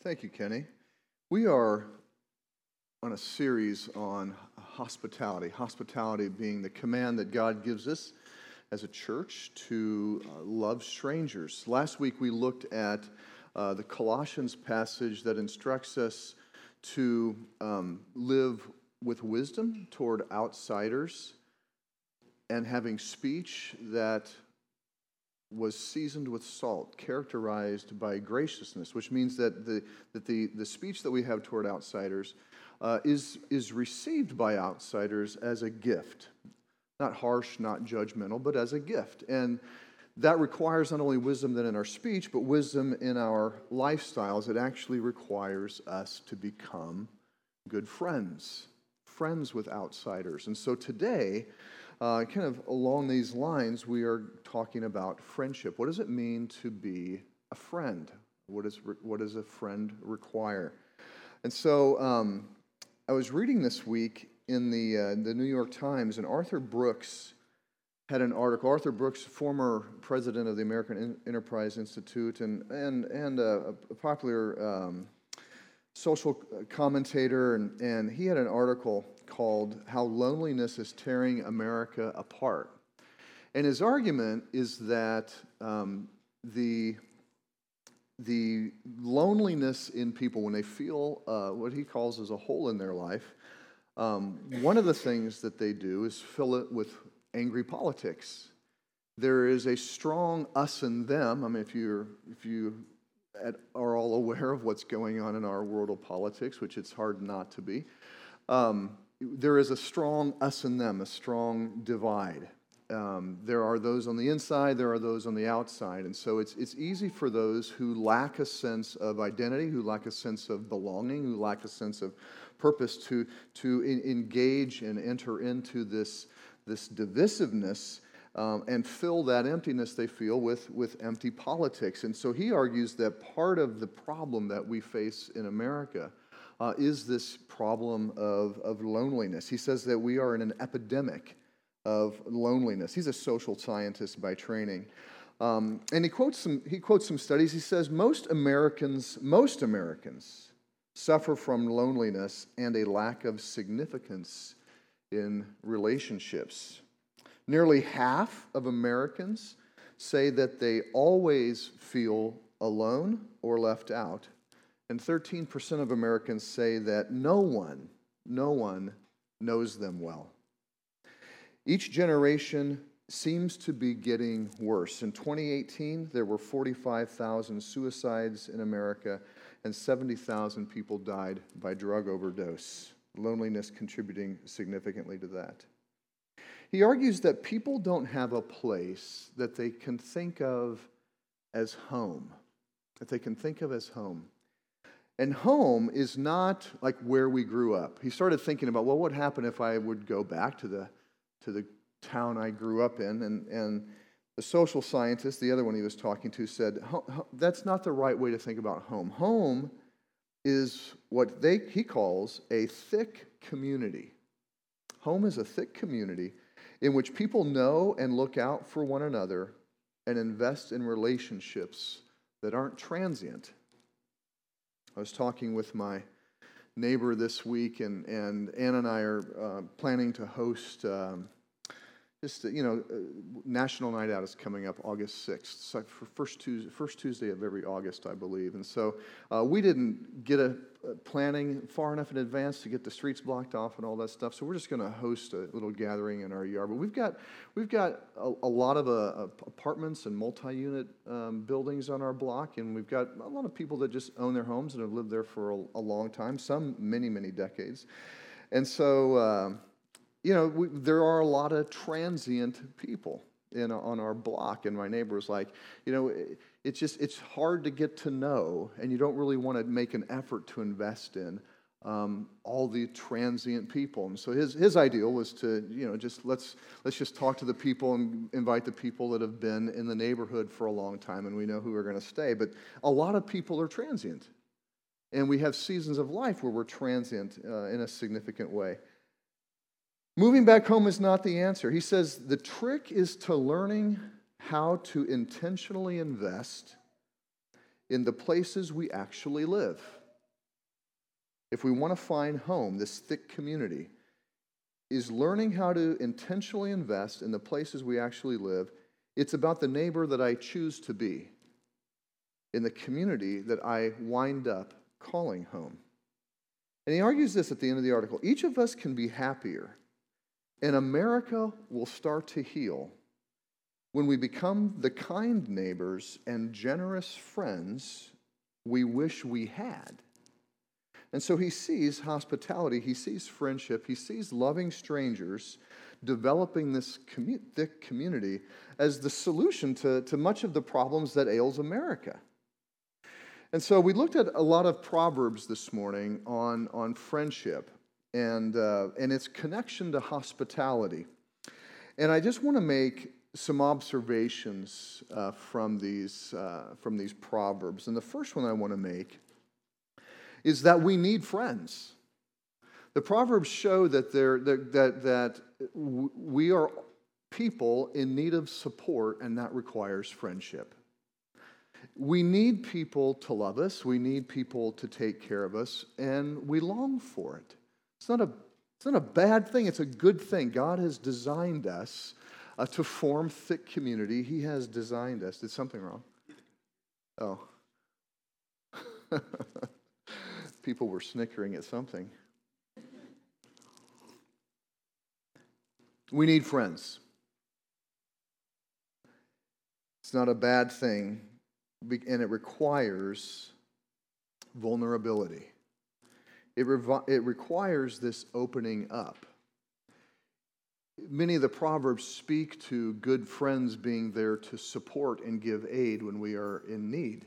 Thank you, Kenny. We are on a series on hospitality, hospitality being the command that God gives us as a church to uh, love strangers. Last week we looked at uh, the Colossians passage that instructs us to um, live with wisdom toward outsiders and having speech that was seasoned with salt, characterized by graciousness, which means that the, that the, the speech that we have toward outsiders uh, is, is received by outsiders as a gift. Not harsh, not judgmental, but as a gift. And that requires not only wisdom then in our speech, but wisdom in our lifestyles. It actually requires us to become good friends, friends with outsiders. And so today, uh, kind of along these lines, we are talking about friendship. What does it mean to be a friend? What, is, what does a friend require? And so um, I was reading this week in the, uh, the New York Times, and Arthur Brooks had an article. Arthur Brooks, former president of the American Enterprise Institute and, and, and a, a popular um, social commentator, and, and he had an article called How Loneliness is Tearing America Apart. And his argument is that um, the, the loneliness in people, when they feel uh, what he calls as a hole in their life, um, one of the things that they do is fill it with angry politics. There is a strong us and them. I mean, if, you're, if you are all aware of what's going on in our world of politics, which it's hard not to be, um, there is a strong us and them, a strong divide. Um, there are those on the inside, there are those on the outside. And so it's, it's easy for those who lack a sense of identity, who lack a sense of belonging, who lack a sense of purpose to, to in, engage and enter into this, this divisiveness um, and fill that emptiness they feel with, with empty politics. And so he argues that part of the problem that we face in America uh, is this problem of, of loneliness. He says that we are in an epidemic of loneliness. He's a social scientist by training. Um, and he quotes, some, he quotes some studies. He says most Americans, most Americans suffer from loneliness and a lack of significance in relationships. Nearly half of Americans say that they always feel alone or left out and 13% of Americans say that no one, no one knows them well. Each generation seems to be getting worse. In 2018, there were 45,000 suicides in America, and 70,000 people died by drug overdose, loneliness contributing significantly to that. He argues that people don't have a place that they can think of as home, that they can think of as home. And home is not like where we grew up. He started thinking about, well, what would happen if I would go back to the, to the town I grew up in? And, and the social scientist, the other one he was talking to, said, that's not the right way to think about home. Home is what they, he calls a thick community. Home is a thick community in which people know and look out for one another and invest in relationships that aren't transient I was talking with my neighbor this week, and, and Ann and I are uh, planning to host um, just, you know, uh, National Night Out is coming up August 6th. So for first Tuesday, first Tuesday of every August, I believe. And so uh, we didn't get a, planning far enough in advance to get the streets blocked off and all that stuff. So we're just going to host a little gathering in our yard. But we've got, we've got a, a lot of uh, apartments and multi-unit um, buildings on our block. And we've got a lot of people that just own their homes and have lived there for a, a long time, some many, many decades. And so... Uh, you know, we, there are a lot of transient people in, on our block. And my neighbor was like, you know, it, it's just, it's hard to get to know, and you don't really want to make an effort to invest in um, all the transient people. And so his, his ideal was to, you know, just let's, let's just talk to the people and invite the people that have been in the neighborhood for a long time and we know who are going to stay. But a lot of people are transient. And we have seasons of life where we're transient uh, in a significant way. Moving back home is not the answer. He says the trick is to learning how to intentionally invest in the places we actually live. If we want to find home, this thick community, is learning how to intentionally invest in the places we actually live. It's about the neighbor that I choose to be, in the community that I wind up calling home. And he argues this at the end of the article each of us can be happier, and America will start to heal when we become the kind neighbors and generous friends we wish we had. And so he sees hospitality, he sees friendship, he sees loving strangers, developing this commu- thick community as the solution to, to much of the problems that ails America. And so we looked at a lot of proverbs this morning on, on friendship and, uh, and its connection to hospitality. And I just want to make some observations uh, from, these, uh, from these proverbs. And the first one I want to make is that we need friends. The Proverbs show that, that, that, that we are people in need of support, and that requires friendship. We need people to love us, we need people to take care of us, and we long for it. It's not a, it's not a bad thing, it's a good thing. God has designed us uh, to form thick community. He has designed us. Did something wrong? Oh. people were snickering at something. We need friends. It's not a bad thing, and it requires vulnerability. It, revi- it requires this opening up. Many of the Proverbs speak to good friends being there to support and give aid when we are in need.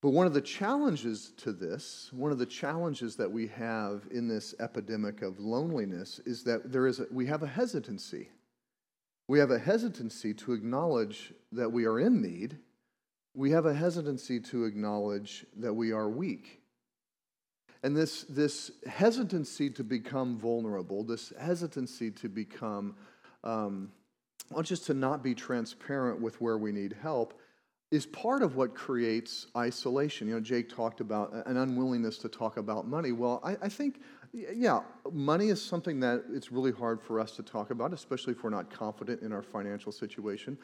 But one of the challenges to this, one of the challenges that we have in this epidemic of loneliness is that there is a, we have a hesitancy. We have a hesitancy to acknowledge that we are in need. We have a hesitancy to acknowledge that we are weak. And this, this hesitancy to become vulnerable, this hesitancy to become, um, well, just to not be transparent with where we need help, is part of what creates isolation. You know, Jake talked about an unwillingness to talk about money. Well, I, I, think, yeah, money is something that it's really hard for us to talk about, especially if we're not confident in our financial situation.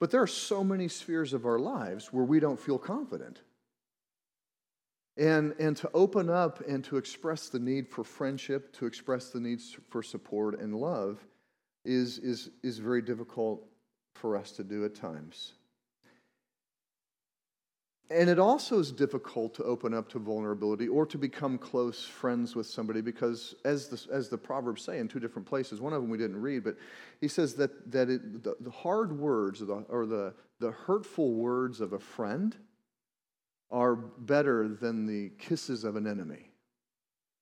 But there are so many spheres of our lives where we don't feel confident. And, and to open up and to express the need for friendship, to express the needs for support and love is, is, is very difficult for us to do at times. And it also is difficult to open up to vulnerability or to become close friends with somebody because, as the, as the Proverbs say in two different places, one of them we didn't read, but he says that, that it, the, the hard words or, the, or the, the hurtful words of a friend are better than the kisses of an enemy.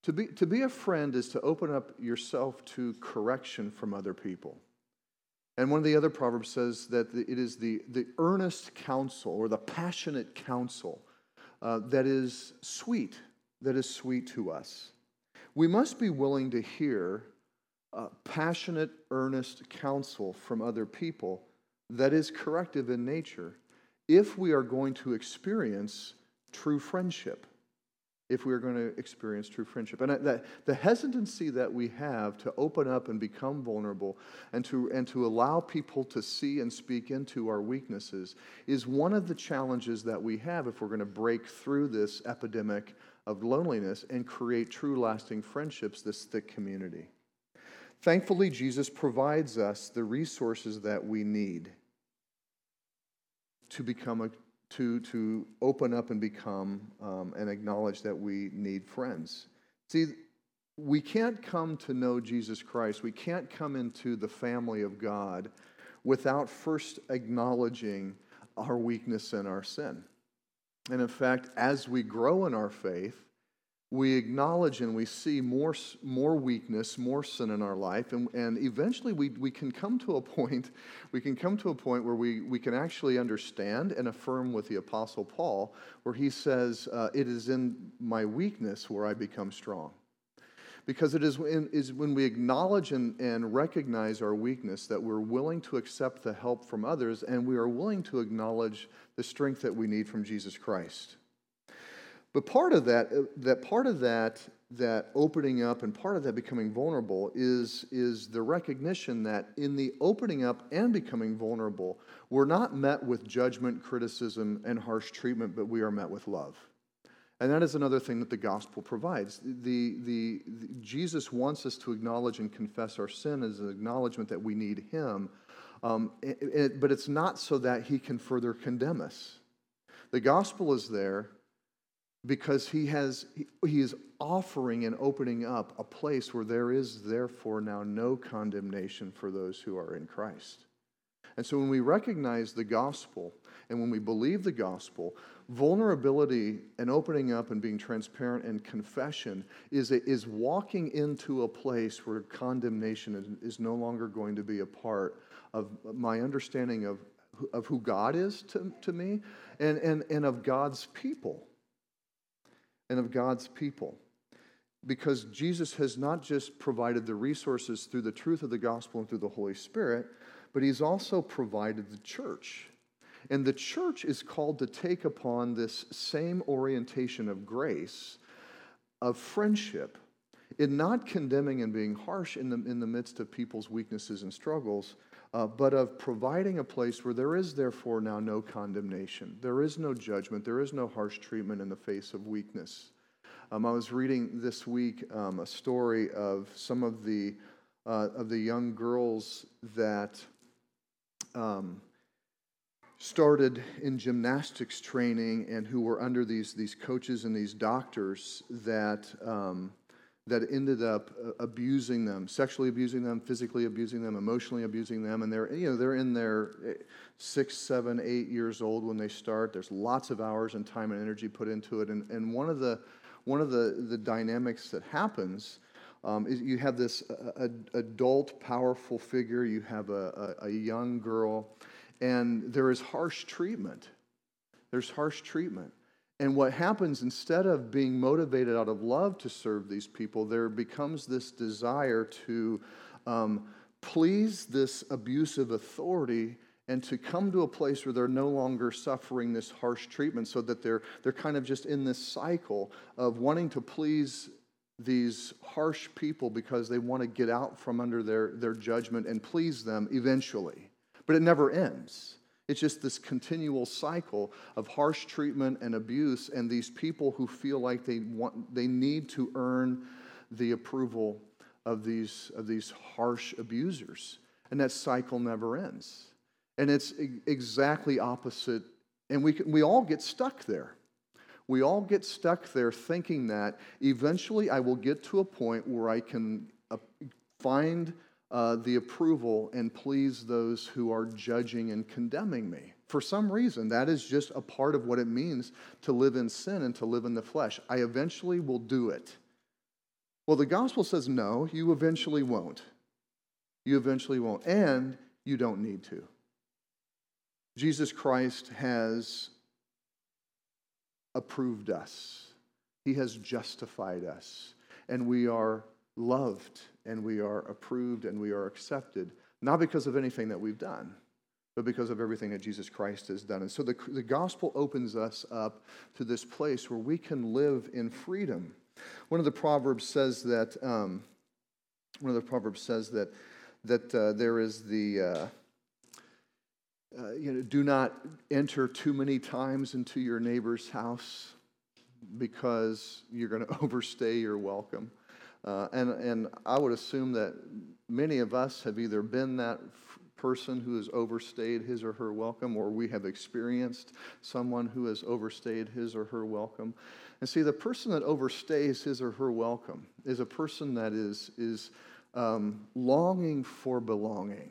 To be, to be a friend is to open up yourself to correction from other people. And one of the other proverbs says that it is the, the earnest counsel or the passionate counsel uh, that is sweet, that is sweet to us. We must be willing to hear uh, passionate, earnest counsel from other people that is corrective in nature if we are going to experience true friendship if we are going to experience true friendship. And that, the hesitancy that we have to open up and become vulnerable and to, and to allow people to see and speak into our weaknesses is one of the challenges that we have if we're going to break through this epidemic of loneliness and create true lasting friendships, this thick community. Thankfully, Jesus provides us the resources that we need to become a to, to open up and become um, and acknowledge that we need friends. See, we can't come to know Jesus Christ, we can't come into the family of God without first acknowledging our weakness and our sin. And in fact, as we grow in our faith, we acknowledge and we see more, more weakness, more sin in our life, and, and eventually we, we can come to a point, we can come to a point where we, we can actually understand and affirm with the Apostle Paul, where he says, uh, It is in my weakness where I become strong. Because it is, in, is when we acknowledge and, and recognize our weakness that we're willing to accept the help from others and we are willing to acknowledge the strength that we need from Jesus Christ. But part of that, uh, that part of that, that opening up and part of that becoming vulnerable is, is the recognition that in the opening up and becoming vulnerable, we're not met with judgment, criticism, and harsh treatment, but we are met with love. And that is another thing that the gospel provides. The, the, the, Jesus wants us to acknowledge and confess our sin as an acknowledgement that we need Him, um, it, it, but it's not so that He can further condemn us. The gospel is there because he has he is offering and opening up a place where there is therefore now no condemnation for those who are in Christ. And so when we recognize the gospel and when we believe the gospel, vulnerability and opening up and being transparent and confession is, a, is walking into a place where condemnation is, is no longer going to be a part of my understanding of, of who God is to, to me and, and, and of God's people and of God's people. Because Jesus has not just provided the resources through the truth of the gospel and through the Holy Spirit, but He's also provided the church. And the church is called to take upon this same orientation of grace, of friendship, in not condemning and being harsh in the, in the midst of people's weaknesses and struggles, uh, but of providing a place where there is therefore now no condemnation. There is no judgment. There is no harsh treatment in the face of weakness. Um, I was reading this week um, a story of some of the, uh, of the young girls that um, started in gymnastics training and who were under these, these coaches and these doctors that um, that ended up uh, abusing them, sexually abusing them, physically abusing them, emotionally abusing them, and they're you know they're in their eh, six, seven, eight years old when they start. There's lots of hours and time and energy put into it, and and one of the one of the the dynamics that happens. Um, is you have this uh, adult, powerful figure. You have a, a, a young girl, and there is harsh treatment. There's harsh treatment. And what happens instead of being motivated out of love to serve these people, there becomes this desire to um, please this abusive authority and to come to a place where they're no longer suffering this harsh treatment so that they're, they're kind of just in this cycle of wanting to please these harsh people because they want to get out from under their, their judgment and please them eventually. But it never ends. It's just this continual cycle of harsh treatment and abuse, and these people who feel like they, want, they need to earn the approval of these, of these harsh abusers. And that cycle never ends. And it's exactly opposite. And we, we all get stuck there. We all get stuck there thinking that eventually I will get to a point where I can uh, find uh, the approval and please those who are judging and condemning me. For some reason, that is just a part of what it means to live in sin and to live in the flesh. I eventually will do it. Well, the gospel says no, you eventually won't. You eventually won't. And you don't need to. Jesus Christ has approved us, He has justified us, and we are loved and we are approved and we are accepted, not because of anything that we've done, but because of everything that Jesus Christ has done. And so the, the gospel opens us up to this place where we can live in freedom. One of the proverbs says that, um, one of the proverbs says that, that uh, there is the, uh, uh, you know, do not enter too many times into your neighbor's house because you're going to overstay your welcome. Uh, and, and I would assume that many of us have either been that f- person who has overstayed his or her welcome, or we have experienced someone who has overstayed his or her welcome. And see, the person that overstays his or her welcome is a person that is, is um, longing for belonging.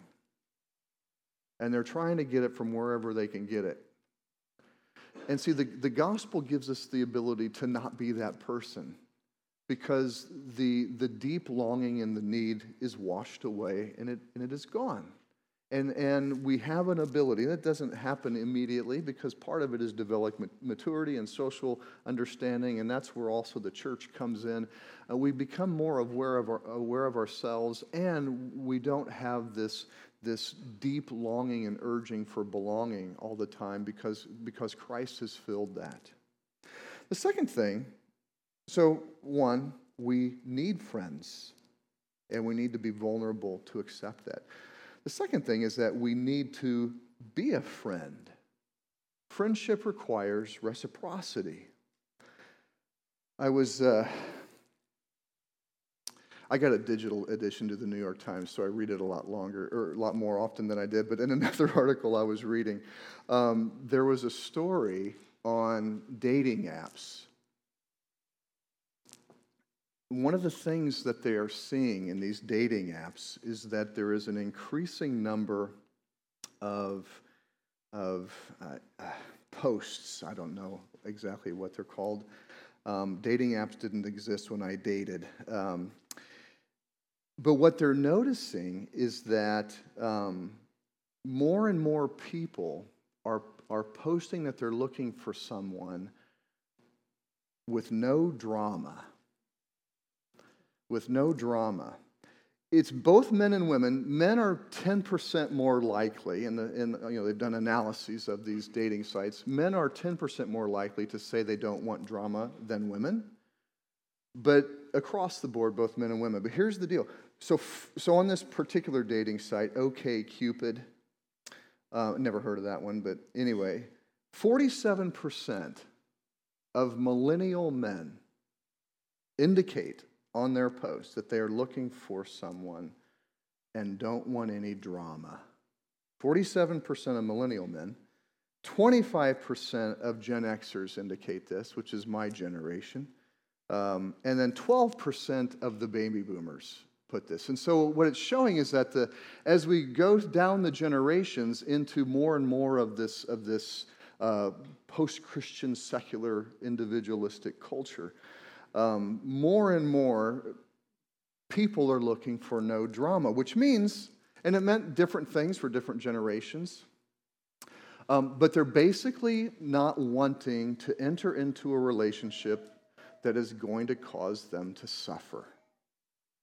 And they're trying to get it from wherever they can get it. And see, the, the gospel gives us the ability to not be that person because the, the deep longing and the need is washed away and it, and it is gone. And, and we have an ability, that doesn't happen immediately because part of it is development maturity and social understanding, and that's where also the church comes in. Uh, we become more aware of, our, aware of ourselves, and we don't have this, this deep longing and urging for belonging all the time because, because Christ has filled that. The second thing so, one, we need friends, and we need to be vulnerable to accept that. The second thing is that we need to be a friend. Friendship requires reciprocity. I was. Uh, I got a digital edition to the New York Times, so I read it a lot longer, or a lot more often than I did. But in another article I was reading, um, there was a story on dating apps one of the things that they are seeing in these dating apps is that there is an increasing number of, of uh, uh, posts. I don't know exactly what they're called. Um, dating apps didn't exist when I dated. Um, but what they're noticing is that um, more and more people are, are posting that they're looking for someone with no drama with no drama. It's both men and women. Men are 10% more likely, and you know, they've done analyses of these dating sites. Men are 10% more likely to say they don't want drama than women. But across the board, both men and women. But here's the deal. So, so on this particular dating site, OKCupid, uh, never heard of that one, but anyway, 47% of millennial men indicate on their post that they are looking for someone and don't want any drama. 47% of millennial men, 25% of Gen Xers indicate this, which is my generation, um, and then 12% of the baby boomers put this. And so what it's showing is that the, as we go down the generations into more and more of this, of this uh, post-Christian secular individualistic culture, um, more and more people are looking for no drama, which means, and it meant different things for different generations, um, but they're basically not wanting to enter into a relationship that is going to cause them to suffer.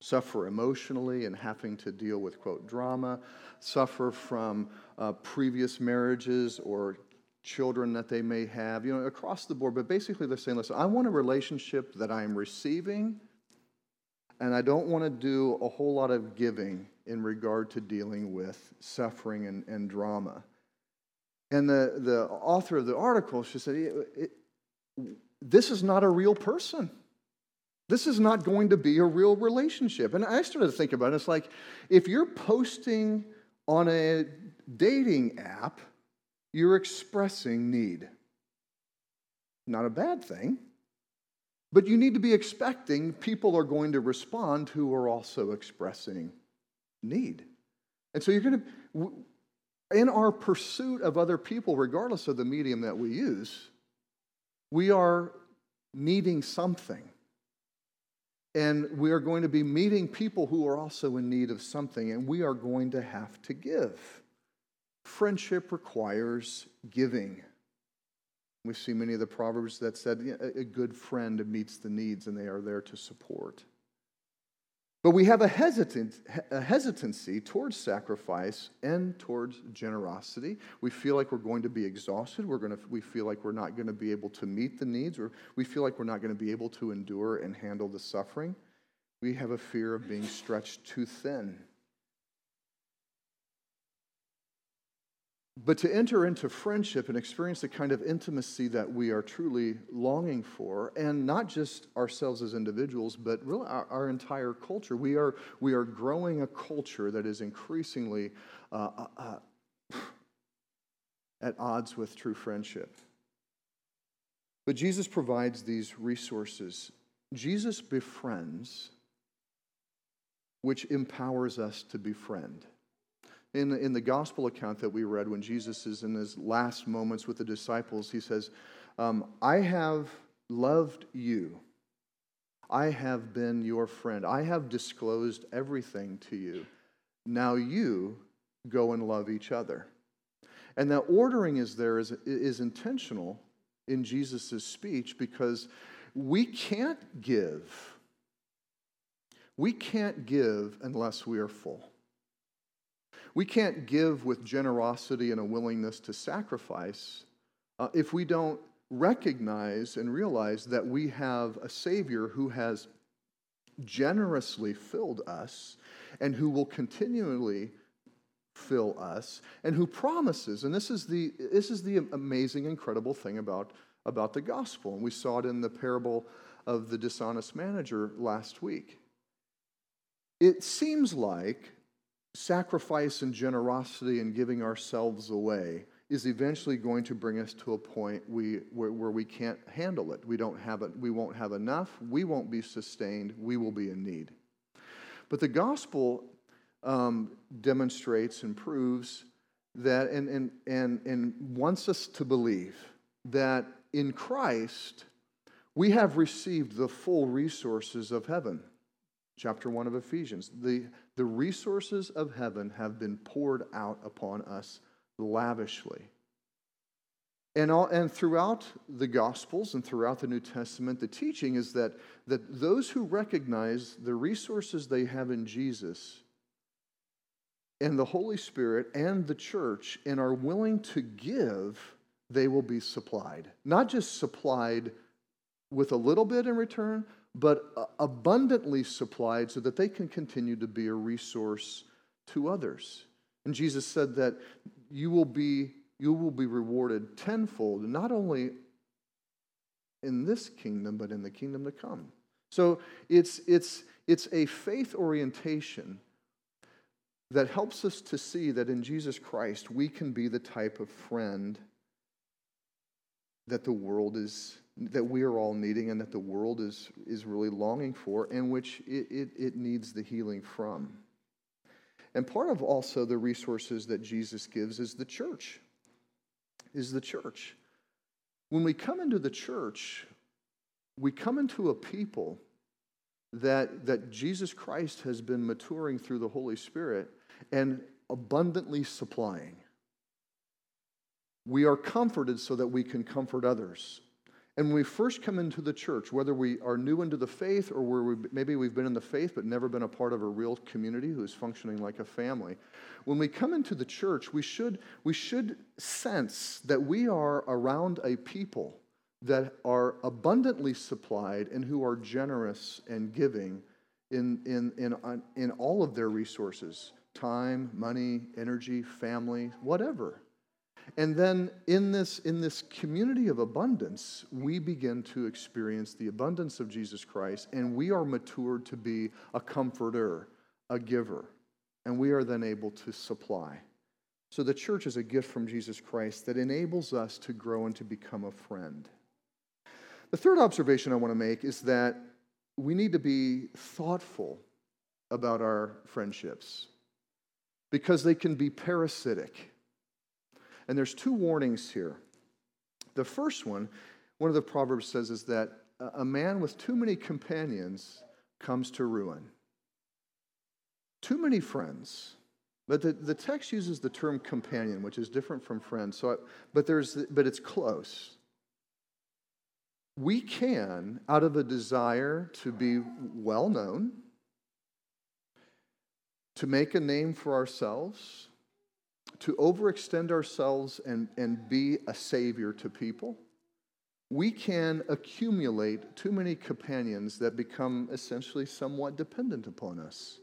Suffer emotionally and having to deal with, quote, drama, suffer from uh, previous marriages or children that they may have, you know, across the board. But basically, they're saying, listen, I want a relationship that I am receiving, and I don't want to do a whole lot of giving in regard to dealing with suffering and, and drama. And the, the author of the article, she said, it, it, this is not a real person. This is not going to be a real relationship. And I started to think about it. It's like if you're posting on a dating app, you're expressing need. Not a bad thing, but you need to be expecting people are going to respond who are also expressing need. And so you're going to, in our pursuit of other people, regardless of the medium that we use, we are needing something. And we are going to be meeting people who are also in need of something, and we are going to have to give. Friendship requires giving. We see many of the proverbs that said a good friend meets the needs and they are there to support. But we have a, hesitant, a hesitancy towards sacrifice and towards generosity. We feel like we're going to be exhausted. We're going to, we feel like we're not going to be able to meet the needs, or we feel like we're not going to be able to endure and handle the suffering. We have a fear of being stretched too thin. But to enter into friendship and experience the kind of intimacy that we are truly longing for, and not just ourselves as individuals, but really our, our entire culture, we are, we are growing a culture that is increasingly uh, uh, uh at odds with true friendship. But Jesus provides these resources. Jesus befriends, which empowers us to befriend in, in the gospel account that we read, when Jesus is in his last moments with the disciples, he says, um, I have loved you. I have been your friend. I have disclosed everything to you. Now you go and love each other. And that ordering is there is, is intentional in Jesus' speech because we can't give. We can't give unless we are full. We can't give with generosity and a willingness to sacrifice uh, if we don't recognize and realize that we have a Savior who has generously filled us and who will continually fill us and who promises. And this is the this is the amazing incredible thing about about the gospel. And we saw it in the parable of the dishonest manager last week. It seems like sacrifice and generosity and giving ourselves away is eventually going to bring us to a point we, where, where we can't handle it. We, don't have it. we won't have enough. We won't be sustained. We will be in need. But the gospel um, demonstrates and proves that and, and, and, and wants us to believe that in Christ we have received the full resources of heaven. Chapter 1 of Ephesians. The, the resources of heaven have been poured out upon us lavishly. And, all, and throughout the Gospels and throughout the New Testament, the teaching is that, that those who recognize the resources they have in Jesus and the Holy Spirit and the church and are willing to give, they will be supplied. Not just supplied with a little bit in return, but uh, abundantly supplied so that they can continue to be a resource to others. And Jesus said that you will be, you will be rewarded tenfold, not only in this kingdom, but in the kingdom to come. So it's, it's, it's a faith orientation that helps us to see that in Jesus Christ we can be the type of friend that the world is that we are all needing and that the world is, is really longing for and which it, it, it needs the healing from. And part of also the resources that Jesus gives is the church. Is the church. When we come into the church, we come into a people that, that Jesus Christ has been maturing through the Holy Spirit and abundantly supplying. We are comforted so that we can comfort others. And when we first come into the church, whether we are new into the faith or we, maybe we've been in the faith but never been a part of a real community who is functioning like a family, when we come into the church, we should, we should sense that we are around a people that are abundantly supplied and who are generous and giving in, in, in, in all of their resources time, money, energy, family, whatever. And then in this, in this community of abundance, we begin to experience the abundance of Jesus Christ, and we are matured to be a comforter, a giver, and we are then able to supply. So the church is a gift from Jesus Christ that enables us to grow and to become a friend. The third observation I want to make is that we need to be thoughtful about our friendships because they can be parasitic. And there's two warnings here. The first one, one of the Proverbs says, is that a man with too many companions comes to ruin. Too many friends. But the, the text uses the term companion, which is different from friend. So, I, but, there's, but it's close. We can, out of a desire to be well known, to make a name for ourselves, to overextend ourselves and, and be a savior to people, we can accumulate too many companions that become essentially somewhat dependent upon us.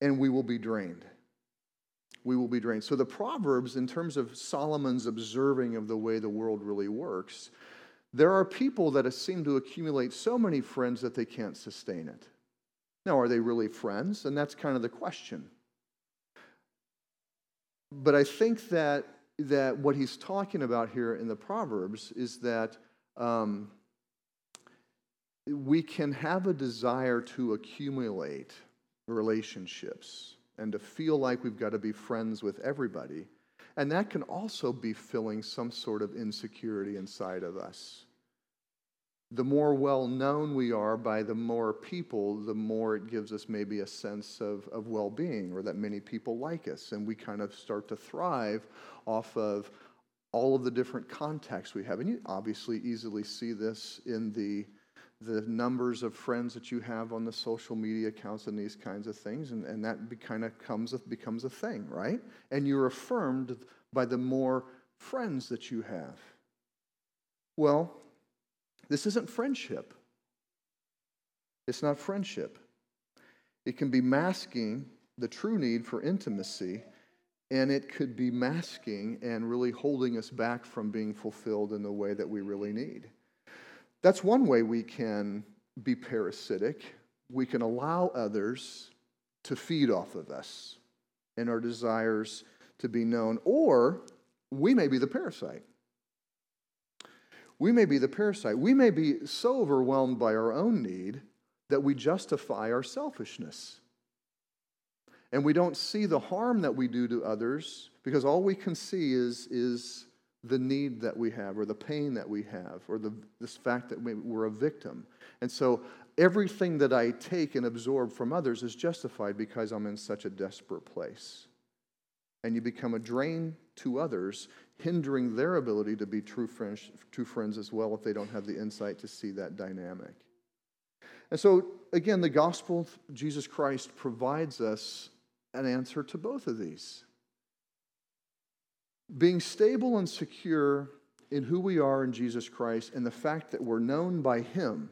And we will be drained. We will be drained. So, the Proverbs, in terms of Solomon's observing of the way the world really works, there are people that seem to accumulate so many friends that they can't sustain it. Now, are they really friends? And that's kind of the question but I think that, that what he's talking about here in the Proverbs is that um, we can have a desire to accumulate relationships and to feel like we've got to be friends with everybody. And that can also be filling some sort of insecurity inside of us. The more well known we are by the more people, the more it gives us maybe a sense of, of well being or that many people like us. And we kind of start to thrive off of all of the different contacts we have. And you obviously easily see this in the, the numbers of friends that you have on the social media accounts and these kinds of things. And, and that kind of comes, becomes a thing, right? And you're affirmed by the more friends that you have. Well, this isn't friendship. It's not friendship. It can be masking the true need for intimacy, and it could be masking and really holding us back from being fulfilled in the way that we really need. That's one way we can be parasitic. We can allow others to feed off of us and our desires to be known, or we may be the parasite. We may be the parasite. We may be so overwhelmed by our own need that we justify our selfishness. And we don't see the harm that we do to others because all we can see is, is the need that we have or the pain that we have or the, this fact that we're a victim. And so everything that I take and absorb from others is justified because I'm in such a desperate place. And you become a drain to others hindering their ability to be true friends, true friends as well if they don't have the insight to see that dynamic. And so, again, the gospel Jesus Christ provides us an answer to both of these. Being stable and secure in who we are in Jesus Christ and the fact that we're known by Him.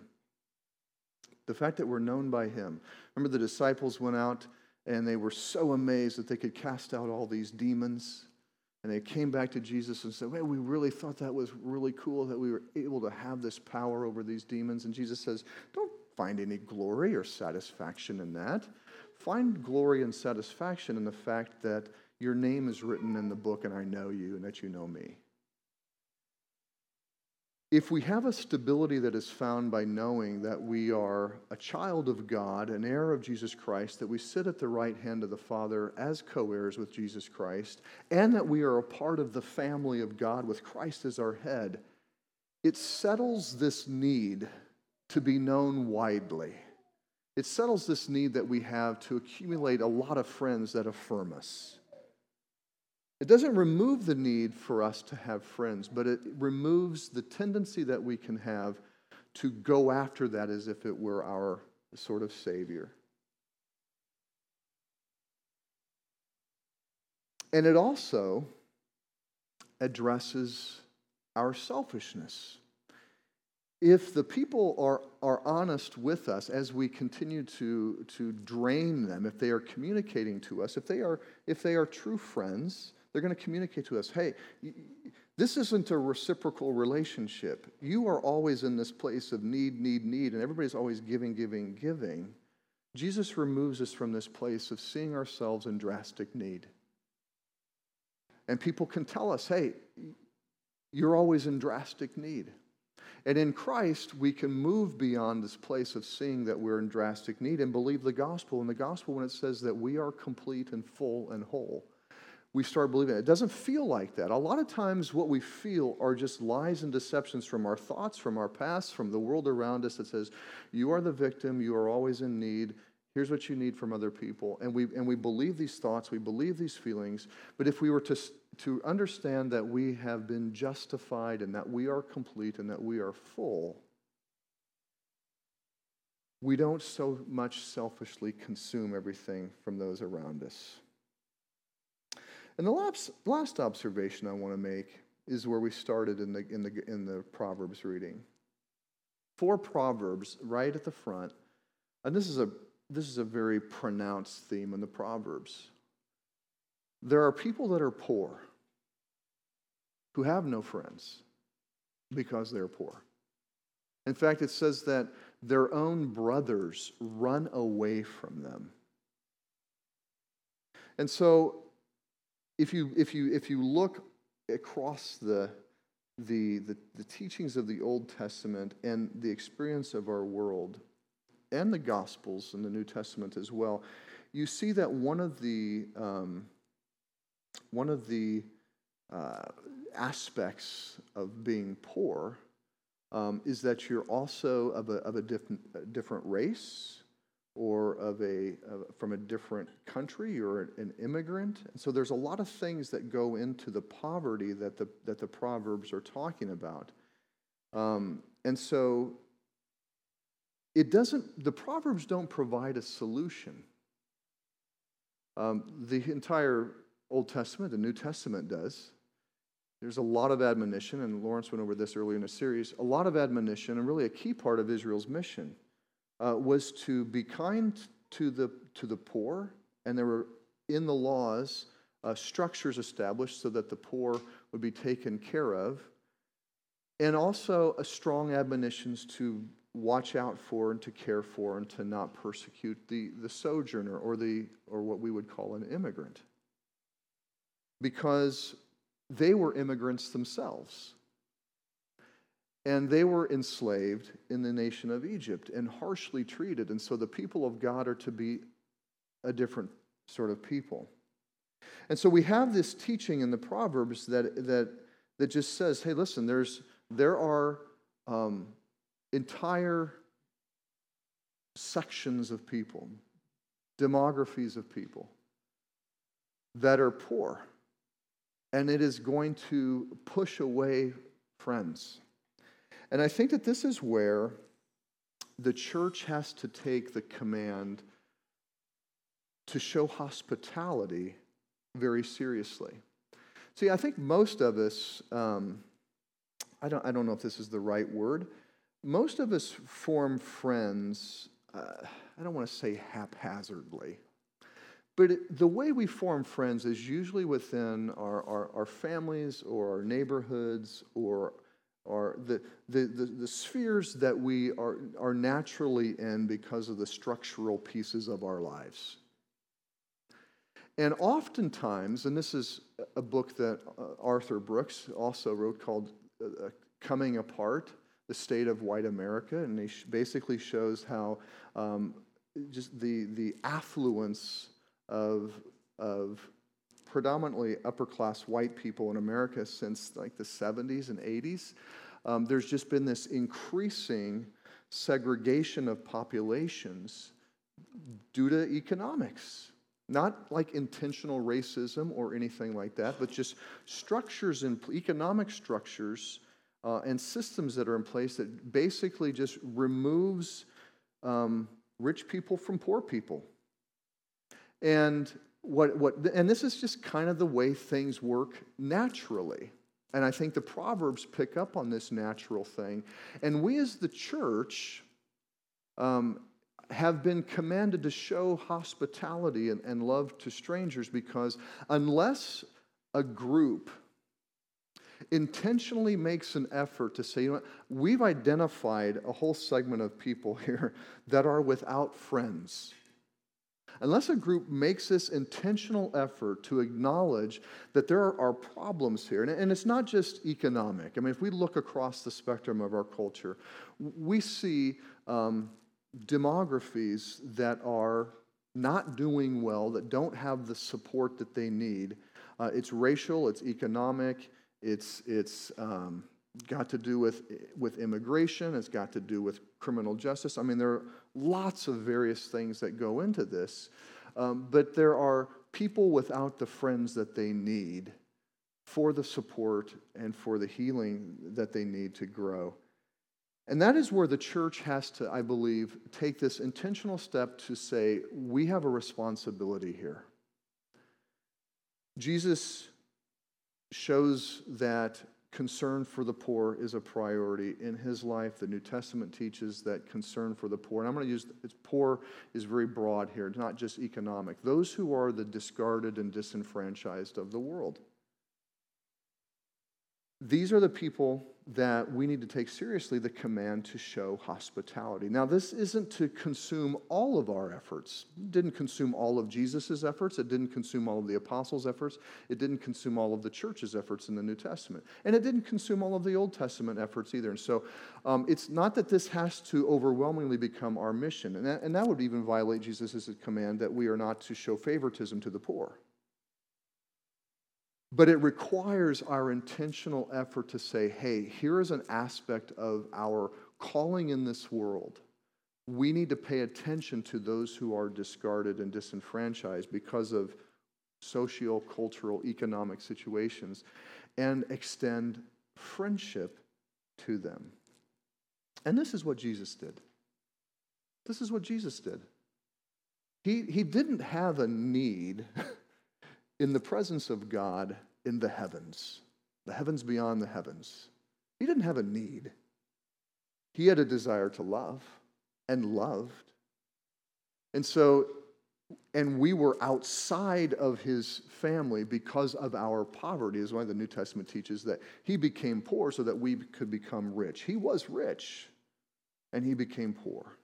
The fact that we're known by Him. Remember, the disciples went out and they were so amazed that they could cast out all these demons. And they came back to Jesus and said, Well, we really thought that was really cool that we were able to have this power over these demons. And Jesus says, Don't find any glory or satisfaction in that. Find glory and satisfaction in the fact that your name is written in the book and I know you and that you know me. If we have a stability that is found by knowing that we are a child of God, an heir of Jesus Christ, that we sit at the right hand of the Father as co heirs with Jesus Christ, and that we are a part of the family of God with Christ as our head, it settles this need to be known widely. It settles this need that we have to accumulate a lot of friends that affirm us. It doesn't remove the need for us to have friends, but it removes the tendency that we can have to go after that as if it were our sort of savior. And it also addresses our selfishness. If the people are, are honest with us as we continue to, to drain them, if they are communicating to us, if they are, if they are true friends, they're going to communicate to us hey, this isn't a reciprocal relationship. You are always in this place of need, need, need, and everybody's always giving, giving, giving. Jesus removes us from this place of seeing ourselves in drastic need. And people can tell us, hey, you're always in drastic need. And in Christ, we can move beyond this place of seeing that we're in drastic need and believe the gospel. And the gospel, when it says that we are complete and full and whole, we start believing it. It doesn't feel like that. A lot of times, what we feel are just lies and deceptions from our thoughts, from our past, from the world around us that says, You are the victim, you are always in need. Here's what you need from other people. And we, and we believe these thoughts, we believe these feelings. But if we were to, to understand that we have been justified and that we are complete and that we are full, we don't so much selfishly consume everything from those around us. And the last, last observation I want to make is where we started in the, in, the, in the Proverbs reading. Four Proverbs right at the front. And this is a, this is a very pronounced theme in the Proverbs. There are people that are poor who have no friends because they're poor. In fact, it says that their own brothers run away from them. And so if you, if you, if you look across the, the, the, the teachings of the Old Testament and the experience of our world, and the Gospels in the New Testament as well, you see that one of the, um, one of the uh, aspects of being poor um, is that you're also of a, of a, different, a different race or of a, uh, from a different country, you're an immigrant. And so there's a lot of things that go into the poverty that the, that the Proverbs are talking about. Um, and so it doesn't, the Proverbs don't provide a solution. Um, the entire Old Testament, the New Testament does. There's a lot of admonition, and Lawrence went over this earlier in the series. A lot of admonition, and really a key part of Israel's mission uh, was to be kind to the, to the poor, and there were in the laws uh, structures established so that the poor would be taken care of, and also a strong admonitions to watch out for and to care for and to not persecute the, the sojourner or, the, or what we would call an immigrant. Because they were immigrants themselves. And they were enslaved in the nation of Egypt and harshly treated. And so the people of God are to be a different sort of people. And so we have this teaching in the Proverbs that, that, that just says, hey, listen, there's, there are um, entire sections of people, demographies of people that are poor. And it is going to push away friends. And I think that this is where the church has to take the command to show hospitality very seriously. See, I think most of us, um, I, don't, I don't know if this is the right word, most of us form friends, uh, I don't want to say haphazardly, but the way we form friends is usually within our, our, our families or our neighborhoods or or the, the, the, the, spheres that we are, are naturally in because of the structural pieces of our lives. And oftentimes, and this is a book that uh, Arthur Brooks also wrote called uh, uh, Coming Apart The State of White America, and he basically shows how um, just the, the affluence of, of predominantly upper class white people in America since like the 70s and 80s. Um, there's just been this increasing segregation of populations due to economics. Not like intentional racism or anything like that, but just structures and economic structures uh, and systems that are in place that basically just removes um, rich people from poor people. And what, what, and this is just kind of the way things work naturally. And I think the Proverbs pick up on this natural thing. And we as the church um, have been commanded to show hospitality and, and love to strangers because unless a group intentionally makes an effort to say, you know what, we've identified a whole segment of people here that are without friends unless a group makes this intentional effort to acknowledge that there are problems here, and it's not just economic. I mean, if we look across the spectrum of our culture, we see um, demographies that are not doing well, that don't have the support that they need. Uh, it's racial, it's economic, it's, it's um, got to do with, with immigration, it's got to do with criminal justice. I mean, there are lots of various things that go into this, um, but there are people without the friends that they need for the support and for the healing that they need to grow. And that is where the church has to, I believe, take this intentional step to say, we have a responsibility here. Jesus shows that concern for the poor is a priority in his life. The New Testament teaches that concern for the poor, and I'm going to use it's poor is very broad here, not just economic. Those who are the discarded and disenfranchised of the world. These are the people that we need to take seriously the command to show hospitality. Now, this isn't to consume all of our efforts. It didn't consume all of Jesus' efforts. It didn't consume all of the apostles' efforts. It didn't consume all of the church's efforts in the New Testament. And it didn't consume all of the Old Testament efforts either. And so um, it's not that this has to overwhelmingly become our mission. And that, and that would even violate Jesus' command that we are not to show favoritism to the poor. But it requires our intentional effort to say, hey, here is an aspect of our calling in this world. We need to pay attention to those who are discarded and disenfranchised because of socio cultural, economic situations and extend friendship to them. And this is what Jesus did. This is what Jesus did. He, he didn't have a need in the presence of God in the heavens, the heavens beyond the heavens. He didn't have a need. He had a desire to love and loved. And so, and we were outside of his family because of our poverty, is why the New Testament teaches that he became poor so that we could become rich. He was rich, and he became poor.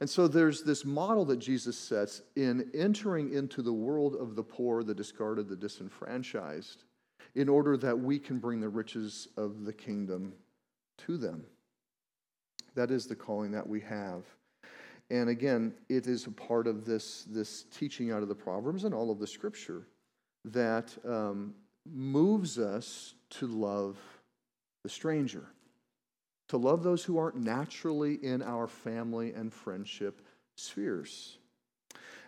And so there's this model that Jesus sets in entering into the world of the poor, the discarded, the disenfranchised, in order that we can bring the riches of the kingdom to them. That is the calling that we have. And again, it is a part of this, this teaching out of the Proverbs and all of the scripture that um, moves us to love the stranger to love those who aren't naturally in our family and friendship spheres.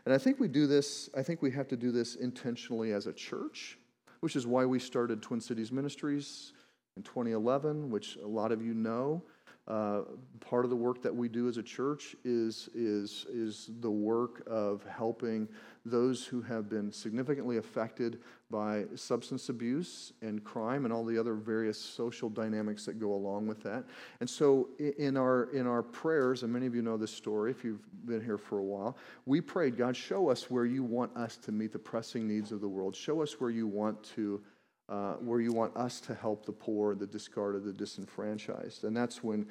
And I think we do this, I think we have to do this intentionally as a church, which is why we started Twin Cities Ministries in 2011, which a lot of you know. Uh, part of the work that we do as a church is, is, is the work of helping those who have been significantly affected by substance abuse and crime and all the other various social dynamics that go along with that. And so in our in our prayers, and many of you know this story if you've been here for a while, we prayed, God, show us where you want us to meet the pressing needs of the world. Show us where you want to uh, where you want us to help the poor, the discarded, the disenfranchised. And that's when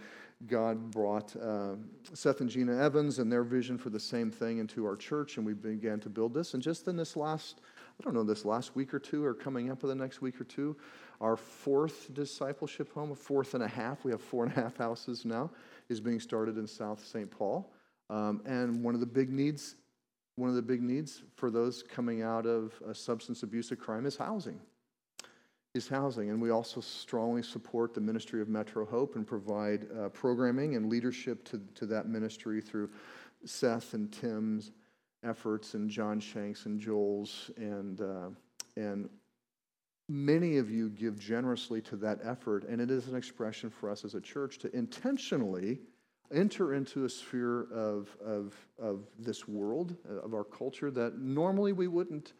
God brought uh, Seth and Gina Evans and their vision for the same thing into our church, and we began to build this. And just in this last, I don't know, this last week or two, or coming up in the next week or two, our fourth discipleship home, a fourth and a half, we have four and a half houses now, is being started in South St. Paul. Um, and one of the big needs, one of the big needs for those coming out of substance abuse or crime is housing is housing. And we also strongly support the ministry of Metro Hope and provide uh, programming and leadership to, to that ministry through Seth and Tim's efforts and John Shanks and Joel's. And, uh, and many of you give generously to that effort. And it is an expression for us as a church to intentionally enter into a sphere of, of, of this world, of our culture that normally we wouldn't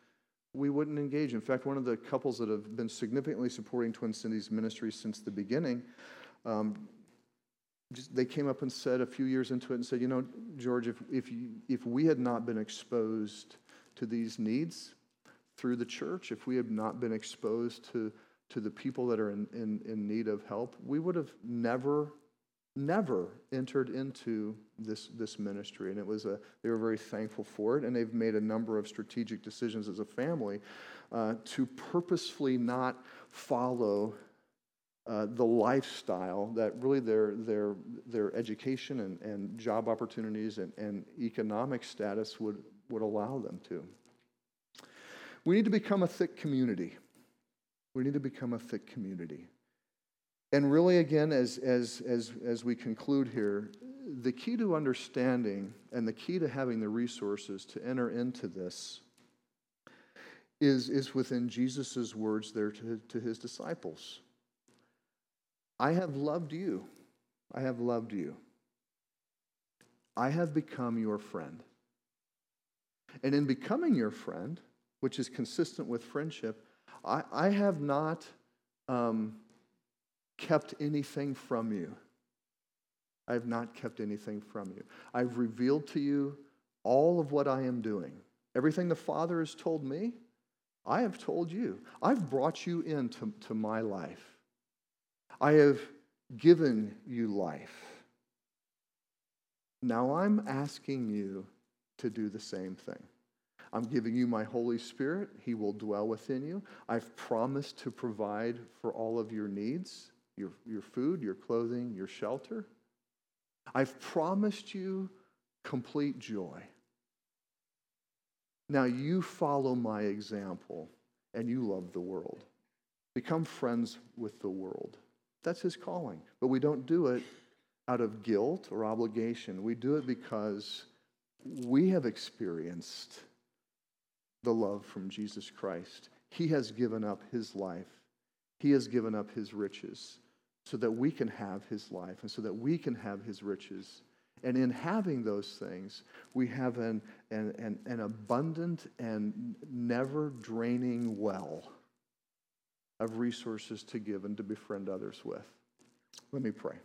we wouldn't engage. In fact, one of the couples that have been significantly supporting Twin Cities ministry since the beginning, um, just, they came up and said a few years into it and said, you know, George, if, if, you, if we had not been exposed to these needs through the church, if we had not been exposed to, to the people that are in, in, in need of help, we would have never never entered into this, this ministry. And it was a, they were very thankful for it. And they've made a number of strategic decisions as a family uh, to purposefully not follow uh, the lifestyle that really their, their, their education and, and job opportunities and, and economic status would, would allow them to. We need to become a thick community. We need to become a thick community. And really, again, as, as, as, as we conclude here, the key to understanding and the key to having the resources to enter into this is, is within Jesus' words there to, to his disciples. I have loved you. I have loved you. I have become your friend. And in becoming your friend, which is consistent with friendship, I, I have not um, kept anything from you. I have not kept anything from you. I've revealed to you all of what I am doing. Everything the Father has told me, I have told you. I've brought you into to my life. I have given you life. Now I'm asking you to do the same thing. I'm giving you my Holy Spirit. He will dwell within you. I've promised to provide for all of your needs your, your food, your clothing, your shelter. I've promised you complete joy. Now you follow my example and you love the world. Become friends with the world. That's his calling. But we don't do it out of guilt or obligation. We do it because we have experienced the love from Jesus Christ. He has given up his life, he has given up his riches so that we can have his life and so that we can have his riches. And in having those things, we have an, an, an, an abundant and never draining well of resources to give and to befriend others with. Let me pray.